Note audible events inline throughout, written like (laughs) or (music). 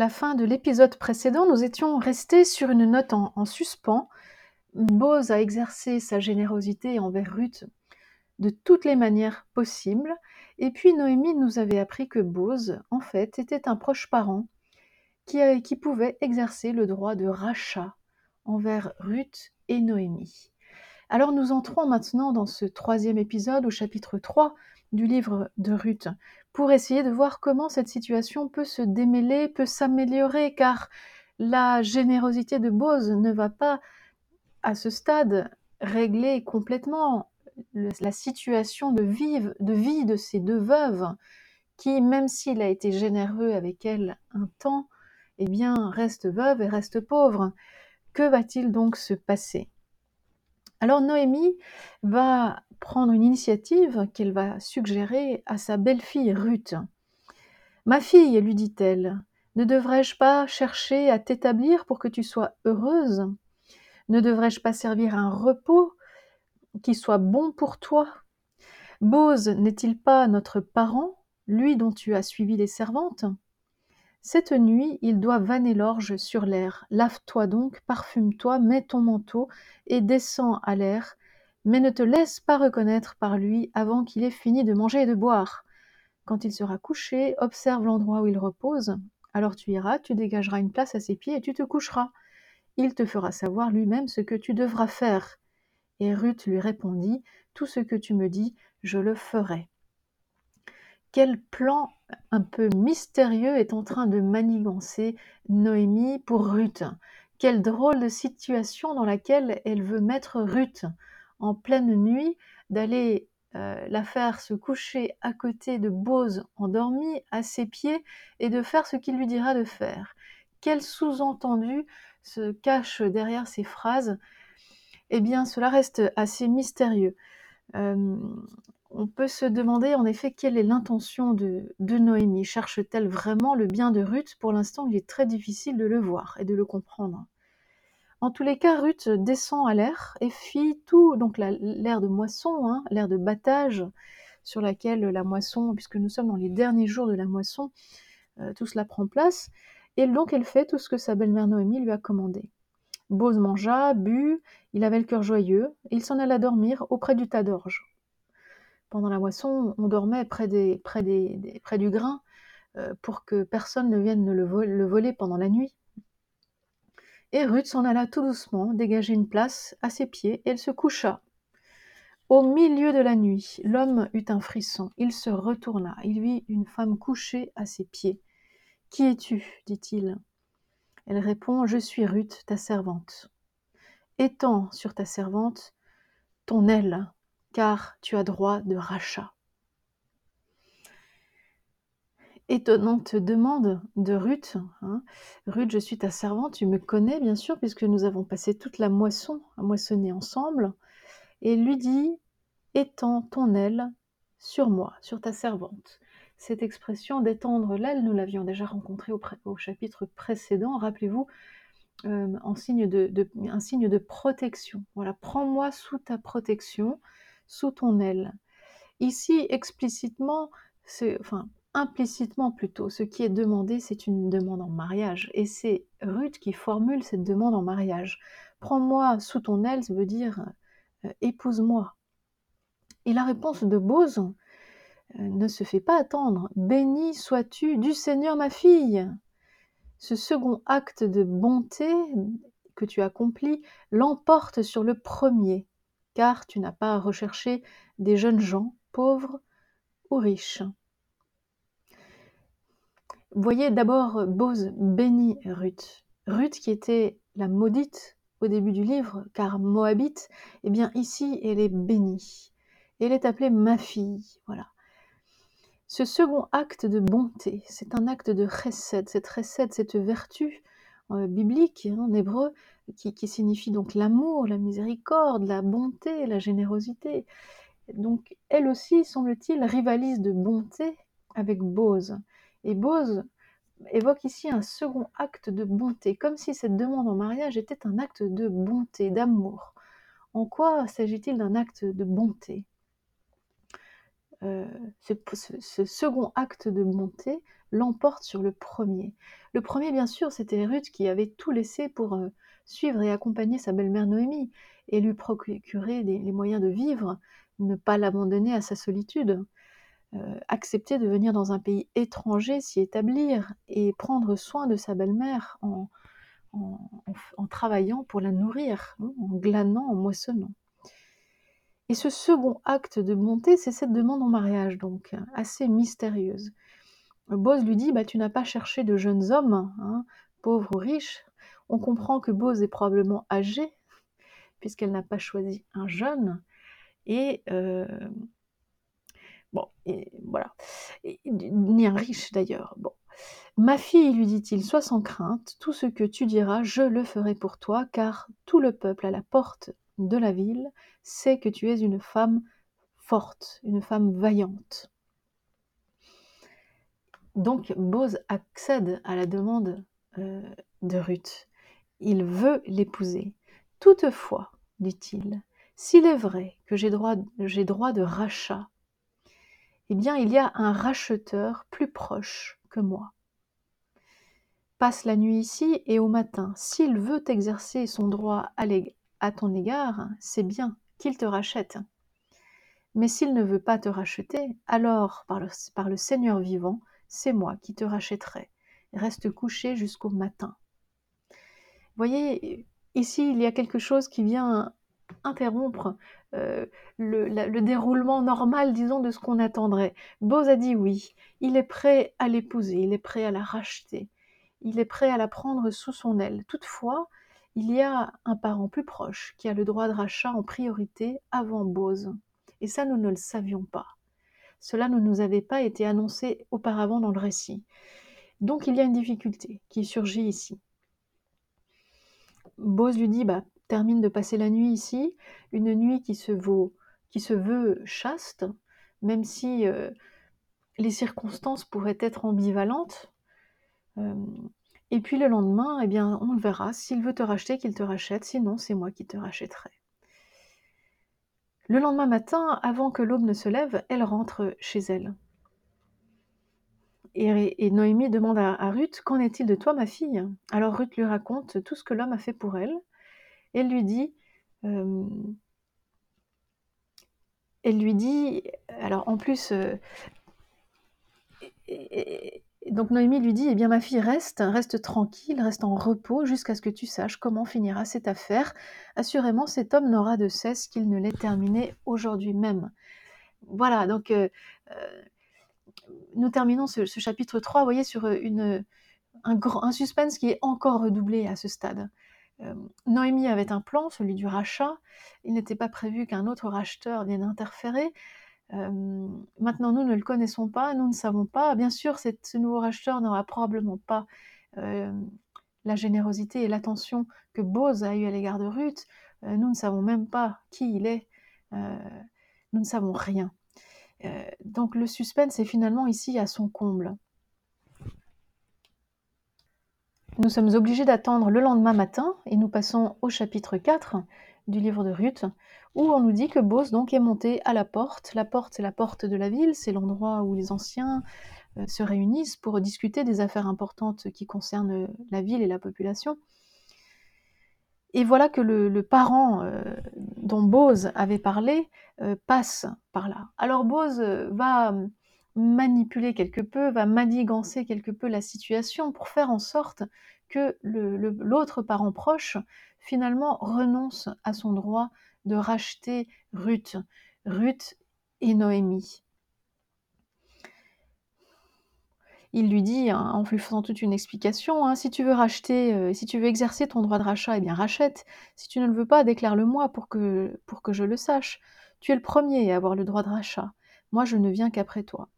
la fin de l'épisode précédent, nous étions restés sur une note en, en suspens. Boz a exercé sa générosité envers Ruth de toutes les manières possibles. Et puis Noémie nous avait appris que Boz, en fait, était un proche parent qui pouvait exercer le droit de rachat envers Ruth et Noémie. Alors nous entrons maintenant dans ce troisième épisode au chapitre 3 du livre de Ruth pour essayer de voir comment cette situation peut se démêler, peut s'améliorer, car la générosité de Boz ne va pas à ce stade régler complètement la situation de vie de ces deux veuves qui, même s'il a été généreux avec elles un temps, eh bien, reste veuve et reste pauvre. Que va-t-il donc se passer? Alors Noémie va prendre une initiative qu'elle va suggérer à sa belle-fille Ruth. Ma fille, lui dit-elle, ne devrais-je pas chercher à t'établir pour que tu sois heureuse? Ne devrais-je pas servir un repos qui soit bon pour toi? Bose n'est-il pas notre parent, lui dont tu as suivi les servantes? Cette nuit, il doit vanner l'orge sur l'air. Lave-toi donc, parfume-toi, mets ton manteau et descends à l'air, mais ne te laisse pas reconnaître par lui avant qu'il ait fini de manger et de boire. Quand il sera couché, observe l'endroit où il repose. Alors tu iras, tu dégageras une place à ses pieds et tu te coucheras. Il te fera savoir lui-même ce que tu devras faire. Et Ruth lui répondit, Tout ce que tu me dis, je le ferai. Quel plan un peu mystérieux est en train de manigancer Noémie pour Ruth? Quelle drôle de situation dans laquelle elle veut mettre Ruth? En pleine nuit, d'aller euh, la faire se coucher à côté de Bose endormi à ses pieds et de faire ce qu'il lui dira de faire. Quel sous-entendu se cache derrière ces phrases? Eh bien, cela reste assez mystérieux. Euh, on peut se demander en effet quelle est l'intention de, de Noémie? Cherche-t-elle vraiment le bien de Ruth? Pour l'instant, il est très difficile de le voir et de le comprendre. En tous les cas, Ruth descend à l'air et fit tout, donc la- l'air de moisson, hein, l'air de battage, sur laquelle la moisson, puisque nous sommes dans les derniers jours de la moisson, euh, tout cela prend place. Et donc elle fait tout ce que sa belle-mère Noémie lui a commandé. Bose mangea, but, il avait le cœur joyeux, et il s'en alla dormir auprès du tas d'orge. Pendant la moisson, on dormait près, du grain euh, pour que personne ne vienne le voler pendant la nuit. Et Ruth s'en alla tout doucement, dégager une place à ses pieds, et elle se coucha. Au milieu de la nuit, l'homme eut un frisson. Il se retourna. Il vit une femme couchée à ses pieds. Qui es-tu? dit-il. Elle répond Je suis Ruth, ta servante. Étends sur ta servante ton aile, car tu as droit de rachat. Étonnante demande de Ruth. hein. Ruth, je suis ta servante, tu me connais bien sûr, puisque nous avons passé toute la moisson à moissonner ensemble. Et lui dit Étends ton aile sur moi, sur ta servante. Cette expression d'étendre l'aile, nous l'avions déjà rencontrée au, chapitre précédent, rappelez-vous, euh, en un signe de protection. Voilà, prends-moi sous ta protection, sous ton aile. Ici, explicitement, enfin, implicitement plutôt, ce qui est demandé, c'est une demande en mariage. Et c'est Ruth qui formule cette demande en mariage. Prends-moi sous ton aile, ça veut dire euh, épouse-moi. Et la réponse de Bose euh, ne se fait pas attendre. Béni sois-tu du Seigneur, ma fille. Ce second acte de bonté que tu accomplis l'emporte sur le premier, car tu n'as pas à rechercher des jeunes gens, pauvres ou riches. Voyez d'abord Bose bénit Ruth. Ruth qui était la maudite au début du livre, car Moabite, eh bien ici elle est bénie. Elle est appelée ma fille. Voilà. Ce second acte de bonté, c'est un acte de chesed. Cette chesed, cette vertu euh, biblique hein, en hébreu, qui, signifie donc l'amour, la miséricorde, la bonté, la générosité. Donc elle aussi, semble-t-il, rivalise de bonté avec Bose. Et Bose évoque ici un second acte de bonté, comme si cette demande en mariage était un acte de bonté, d'amour. En quoi s'agit-il d'un acte de bonté? Euh, ce, second acte de bonté l'emporte sur le premier. Le premier, bien sûr, c'était Ruth qui avait tout laissé pour euh, suivre et accompagner sa belle-mère Noémie et lui procurer les moyens de vivre, ne pas l'abandonner à sa solitude. Euh, accepter de venir dans un pays étranger, s'y établir et prendre soin de sa belle-mère en, travaillant pour la nourrir, hein, en glanant, en moissonnant. Et ce second acte de bonté, c'est cette demande en mariage, donc assez mystérieuse. Bose lui dit bah, Tu n'as pas cherché de jeunes hommes, hein, pauvres ou riches. On comprend que Bose est probablement âgée, puisqu'elle n'a pas choisi un jeune. Et euh, Bon, et voilà. ni un riche d'ailleurs. Ma fille, lui dit-il, sois sans crainte, tout ce que tu diras, je le ferai pour toi, car tout le peuple à la porte de la ville sait que tu es une femme forte, une femme vaillante. Donc Bose accède à la demande euh, de Ruth. Il veut l'épouser. Toutefois, dit-il, s'il est vrai que j'ai droit, de rachat eh bien il y a un racheteur plus proche que moi. Passe la nuit ici et au matin, s'il veut exercer son droit à ton égard, c'est bien qu'il te rachète. Mais s'il ne veut pas te racheter, alors, par le Seigneur vivant, c'est moi qui te rachèterai. Reste couché jusqu'au matin. Voyez, ici, il y a quelque chose qui vient interrompre euh, le, déroulement normal, disons, de ce qu'on attendrait. Bose a dit oui, il est prêt à l'épouser, il est prêt à la racheter, il est prêt à la prendre sous son aile. Toutefois, il y a un parent plus proche qui a le droit de rachat en priorité avant Bose. Et ça, nous ne le savions pas. Cela ne nous avait pas été annoncé auparavant dans le récit. Donc il y a une difficulté qui surgit ici. Bose lui dit bah, termine de passer la nuit ici, une nuit qui se, veut chaste, même si euh, les circonstances pourraient être ambivalentes. Euh, et puis le lendemain, eh bien, on le verra. S'il veut te racheter, qu'il te rachète. Sinon, c'est moi qui te rachèterai. Le lendemain matin, avant que l'aube ne se lève, elle rentre chez elle. Et, Noémie demande à, Ruth Qu'en est-il de toi, ma fille? Alors Ruth lui raconte tout ce que l'homme a fait pour elle. Elle lui dit, euh, elle lui dit, alors en plus, euh, donc Noémie lui dit, eh bien ma fille reste, reste tranquille, reste en repos jusqu'à ce que tu saches comment finira cette affaire. Assurément, cet homme n'aura de cesse qu'il ne l'ait terminé aujourd'hui même. Voilà, donc euh, nous terminons ce, chapitre 3, vous voyez, sur une, un, suspense qui est encore redoublé à ce stade. Euh, Noémie avait un plan, celui du rachat. Il n'était pas prévu qu'un autre racheteur vienne interférer. Euh, maintenant, nous ne le connaissons pas, nous ne savons pas. Bien sûr, ce nouveau racheteur n'aura probablement pas euh, la générosité et l'attention que Bose a eu à l'égard de Ruth. nous ne savons même pas qui il est. nous ne savons rien. Donc le suspense est finalement ici à son comble. Nous sommes obligés d'attendre le lendemain matin et nous passons au chapitre 4 du livre de Ruth où on nous dit que Bose donc est monté à la porte. La porte, c'est la porte de la ville, c'est l'endroit où les anciens euh, se réunissent pour discuter des affaires importantes qui concernent la ville et la population. Et voilà que le, parent euh, dont Bose avait parlé euh, passe par là. Alors Bose va manipuler quelque peu, va manigancer quelque peu la situation pour faire en sorte que l'autre parent proche finalement renonce à son droit de racheter Ruth, Ruth et Noémie. Il lui dit, hein, en lui faisant toute une explication, hein, si tu veux racheter, euh, si tu veux exercer ton droit de rachat, eh bien rachète. Si tu ne le veux pas, déclare-le-moi pour que, pour que je le sache. Tu es le premier à avoir le droit de rachat. Moi, je ne viens qu'après toi.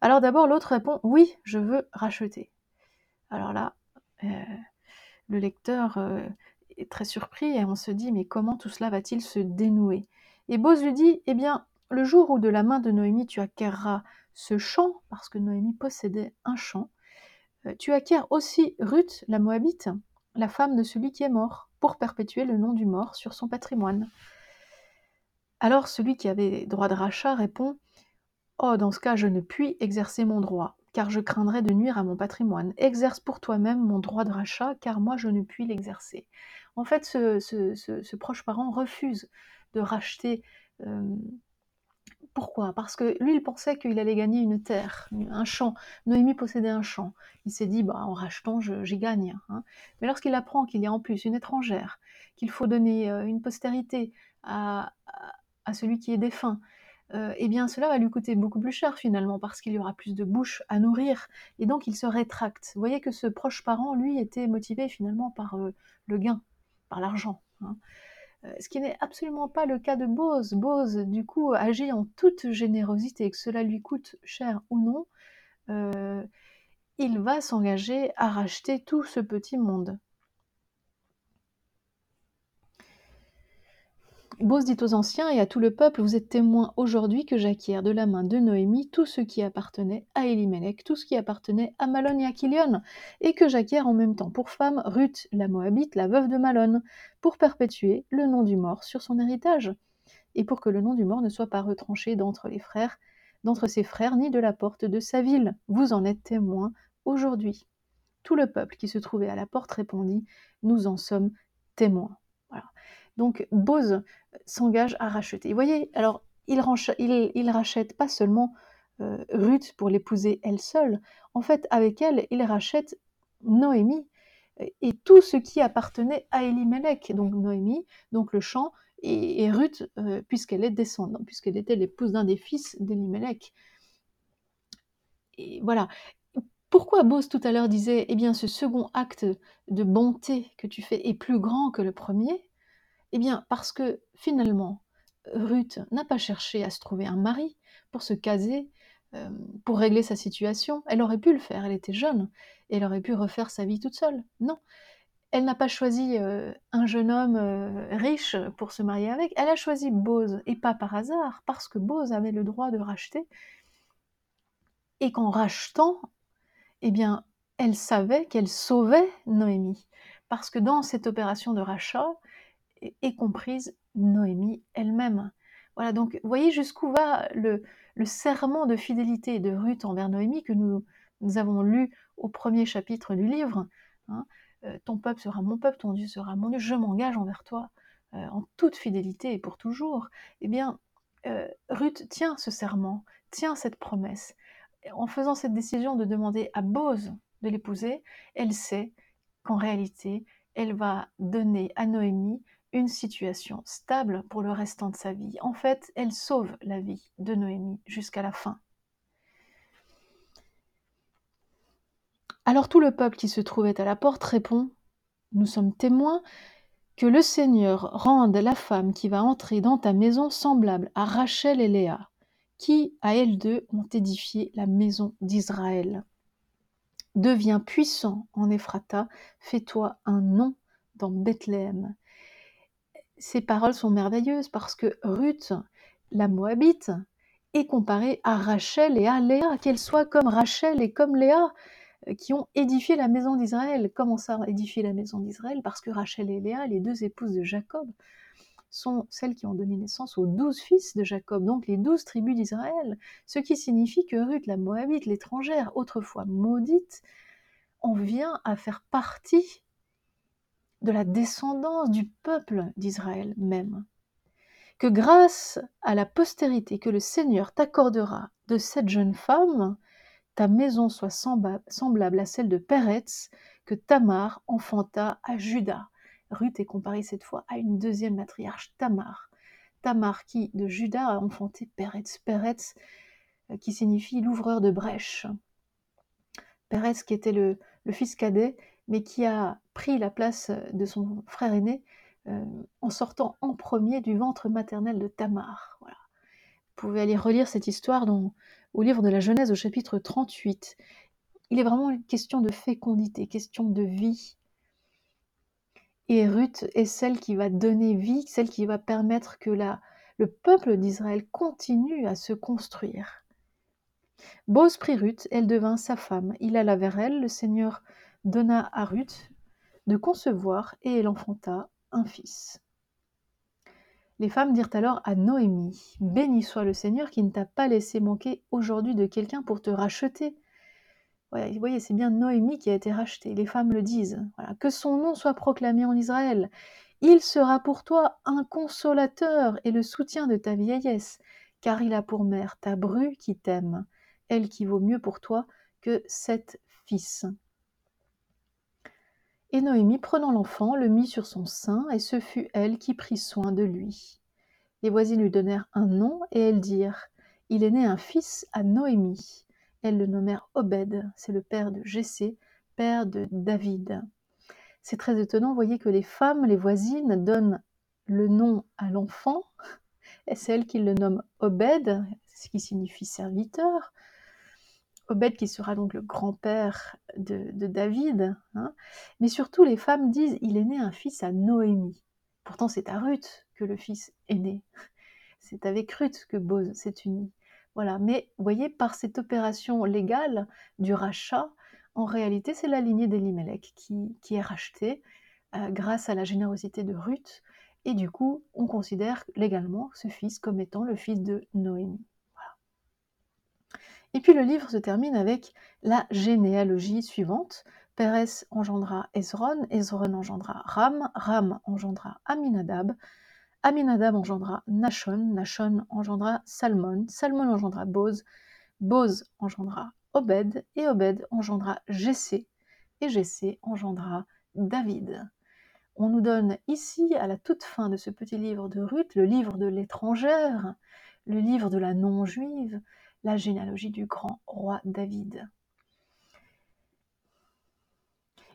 Alors d'abord, l'autre répond Oui, je veux racheter. Alors là, euh, le lecteur euh, est très surpris et on se dit Mais comment tout cela va-t-il se dénouer? Et Bose lui dit Eh bien, le jour où de la main de Noémie tu acquerras ce champ, parce que Noémie possédait un champ, euh, tu acquiers aussi Ruth, la Moabite, la femme de celui qui est mort, pour perpétuer le nom du mort sur son patrimoine. Alors celui qui avait droit de rachat répond Oh, dans ce cas, je ne puis exercer mon droit, car je craindrais de nuire à mon patrimoine. Exerce pour toi-même mon droit de rachat, car moi je ne puis l'exercer. En fait, ce, proche parent refuse de racheter. Euh, pourquoi? Parce que lui, il pensait qu'il allait gagner une terre, un champ. Noémie possédait un champ. Il s'est dit, bah, en rachetant, j'y gagne. Hein. Mais lorsqu'il apprend qu'il y a en plus une étrangère, qu'il faut donner euh, une postérité à, celui qui est défunt, euh, eh bien cela va lui coûter beaucoup plus cher finalement parce qu'il y aura plus de bouches à nourrir et donc il se rétracte. Vous voyez que ce proche parent, lui, était motivé finalement par euh, le gain, par l'argent. Hein. Euh, ce qui n'est absolument pas le cas de Bose. Bose, du coup, agit en toute générosité, que cela lui coûte cher ou non, il va s'engager à racheter tout ce petit monde. Bose dit aux anciens et à tout le peuple, vous êtes témoins aujourd'hui que j'acquiers de la main de Noémie tout ce qui appartenait à Elimelech, tout ce qui appartenait à Malon et à Kilion, et que j'acquiers en même temps pour femme Ruth, la Moabite, la veuve de Malon, pour perpétuer le nom du mort sur son héritage, et pour que le nom du mort ne soit pas retranché d'entre les frères, d'entre ses frères, ni de la porte de sa ville. Vous en êtes témoins aujourd'hui. Tout le peuple qui se trouvait à la porte répondit, nous en sommes témoins. Donc Bose s'engage à racheter. Vous voyez, alors il, rachète pas seulement euh, Ruth pour l'épouser elle seule, en fait avec elle, il rachète Noémie et tout ce qui appartenait à Elimelech, donc Noémie, donc le champ, et, Ruth, euh, puisqu'elle est descendante, puisqu'elle était l'épouse d'un des fils d'Elimelech. Et voilà. Pourquoi Bose tout à l'heure disait, eh bien, ce second acte de bonté que tu fais est plus grand que le premier? Eh bien, parce que finalement, Ruth n'a pas cherché à se trouver un mari pour se caser, euh, pour régler sa situation. Elle aurait pu le faire, elle était jeune, elle aurait pu refaire sa vie toute seule. Non, elle n'a pas choisi euh, un jeune homme euh, riche pour se marier avec, elle a choisi Bose, et pas par hasard, parce que Bose avait le droit de racheter, et qu'en rachetant, eh bien, elle savait qu'elle sauvait Noémie. Parce que dans cette opération de rachat, et comprise Noémie elle-même. Voilà, donc voyez jusqu'où va le, serment de fidélité de Ruth envers Noémie que nous, avons lu au premier chapitre du livre. Hein. Euh, ton peuple sera mon peuple, ton Dieu sera mon Dieu, je m'engage envers toi euh, en toute fidélité et pour toujours. Eh bien, euh, Ruth tient ce serment, tient cette promesse. En faisant cette décision de demander à Bose de l'épouser, elle sait qu'en réalité, elle va donner à Noémie une situation stable pour le restant de sa vie. En fait, elle sauve la vie de Noémie jusqu'à la fin. Alors tout le peuple qui se trouvait à la porte répond, Nous sommes témoins que le Seigneur rende la femme qui va entrer dans ta maison semblable à Rachel et Léa, qui, à elles deux, ont édifié la maison d'Israël. Deviens puissant en Ephrata, fais-toi un nom dans Bethléem ces paroles sont merveilleuses parce que Ruth, la Moabite, est comparée à Rachel et à Léa, qu'elle soit comme Rachel et comme Léa, euh, qui ont édifié la maison d'Israël. Comment ça, édifier la maison d'Israël? Parce que Rachel et Léa, les deux épouses de Jacob, sont celles qui ont donné naissance aux douze fils de Jacob, donc les douze tribus d'Israël, ce qui signifie que Ruth, la Moabite, l'étrangère, autrefois maudite, en vient à faire partie de la descendance du peuple d'Israël même. Que grâce à la postérité que le Seigneur t'accordera de cette jeune femme, ta maison soit semblable à celle de Péretz que Tamar enfanta à Judas. Ruth est comparée cette fois à une deuxième matriarche, Tamar. Tamar qui de Judas a enfanté Péretz. Péretz euh, qui signifie l'ouvreur de brèches. Péretz qui était le fils cadet mais qui a pris la place de son frère aîné euh, en sortant en premier du ventre maternel de Tamar. Vous pouvez aller relire cette histoire dans, au livre de la Genèse au chapitre 38. Il est vraiment une question de fécondité, question de vie. Et Ruth est celle qui va donner vie, celle qui va permettre que la, le peuple d'Israël continue à se construire. Bose prit Ruth, elle devint sa femme. Il alla vers elle, le Seigneur donna à Ruth concevoir et elle enfanta un fils. Les femmes dirent alors à Noémie, Béni soit le Seigneur qui ne t'a pas laissé manquer aujourd'hui de quelqu'un pour te racheter. vous voyez, c'est bien Noémie qui a été rachetée. Les femmes le disent. Que son nom soit proclamé en Israël. Il sera pour toi un consolateur et le soutien de ta vieillesse, car il a pour mère ta bru qui t'aime, elle qui vaut mieux pour toi que sept fils. Et Noémie, prenant l'enfant, le mit sur son sein, et ce fut elle qui prit soin de lui. Les voisines lui donnèrent un nom, et elles dirent Il est né un fils à Noémie. Elles le nommèrent Obed, c'est le père de Jessé, père de David. C'est très étonnant, voyez que les femmes, les voisines, donnent le nom à l'enfant, et c'est elles qui le nomment Obed, ce qui signifie serviteur. Obed qui sera donc le grand-père de, David. Hein. Mais surtout, les femmes disent il est né un fils à Noémie. Pourtant, c'est à Ruth que le fils est né. (laughs) C'est avec Ruth que Boz s'est uni. Voilà. Mais vous voyez, par cette opération légale du rachat, en réalité, c'est la lignée d'Elimelech qui, est rachetée euh, grâce à la générosité de Ruth. Et du coup, on considère légalement ce fils comme étant le fils de Noémie. Et puis le livre se termine avec la généalogie suivante. Pérez engendra Ezron, Ezron engendra Ram, Ram engendra Aminadab, Aminadab engendra Nashon, Nashon engendra Salmon, Salmon engendra Boz, Boz engendra Obed, et Obed engendra Jessé, et Jessé engendra David. On nous donne ici, à la toute fin de ce petit livre de Ruth, le livre de l'étrangère, le livre de la non-juive, la généalogie du grand roi David.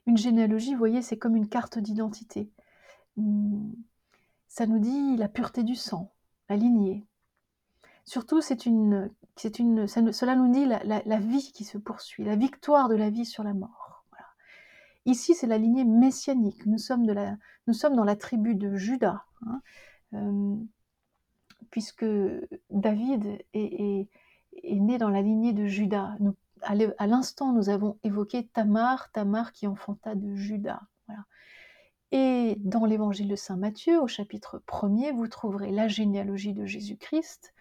Une généalogie, vous voyez, c'est comme une carte d'identité. Hmm, ça nous dit la pureté du sang, la lignée. Surtout, c'est une, c'est cela nous dit la, vie qui se poursuit, la victoire de la vie sur la mort. Ici, c'est la lignée messianique. Nous sommes, dans la tribu de Judas, hein. euh, puisque David est né dans la lignée de Judas. à l'instant, nous avons évoqué Tamar, Tamar qui enfanta de Judas. Et dans l'évangile de Saint Matthieu, au chapitre 1er, vous trouverez la généalogie de Jésus-Christ.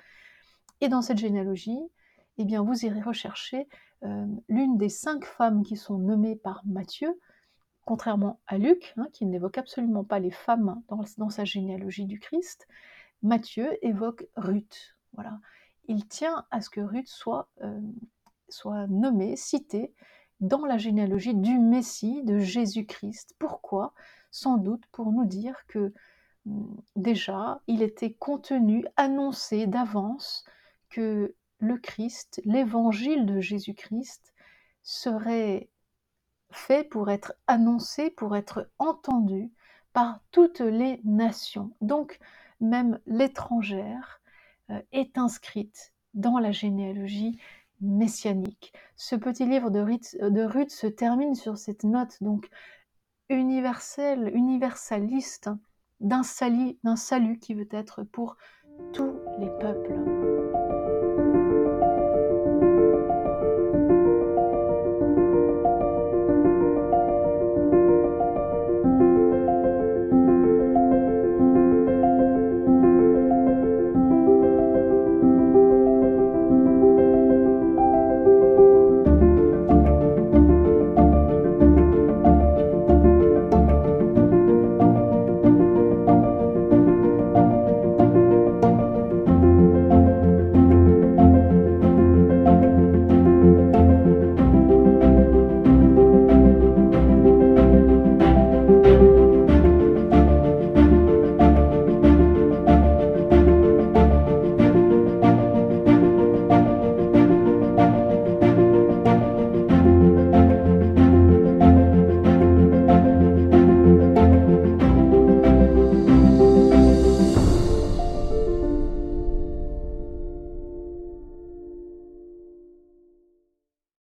Et dans cette généalogie, eh bien, vous irez rechercher euh, l'une des cinq femmes qui sont nommées par Matthieu, contrairement à Luc, hein, qui n'évoque absolument pas les femmes dans, dans, sa généalogie du Christ. Matthieu évoque Ruth. Voilà il tient à ce que Ruth soit, euh, soit nommée, citée dans la généalogie du Messie, de Jésus-Christ. Pourquoi? Sans doute pour nous dire que hum, déjà, il était contenu, annoncé d'avance que le Christ, l'évangile de Jésus-Christ, serait fait pour être annoncé, pour être entendu par toutes les nations, donc même l'étrangère, est inscrite dans la généalogie messianique. Ce petit livre de Ruth, de Ruth se termine sur cette note donc universelle, universaliste d'un salut qui veut être pour tous les peuples.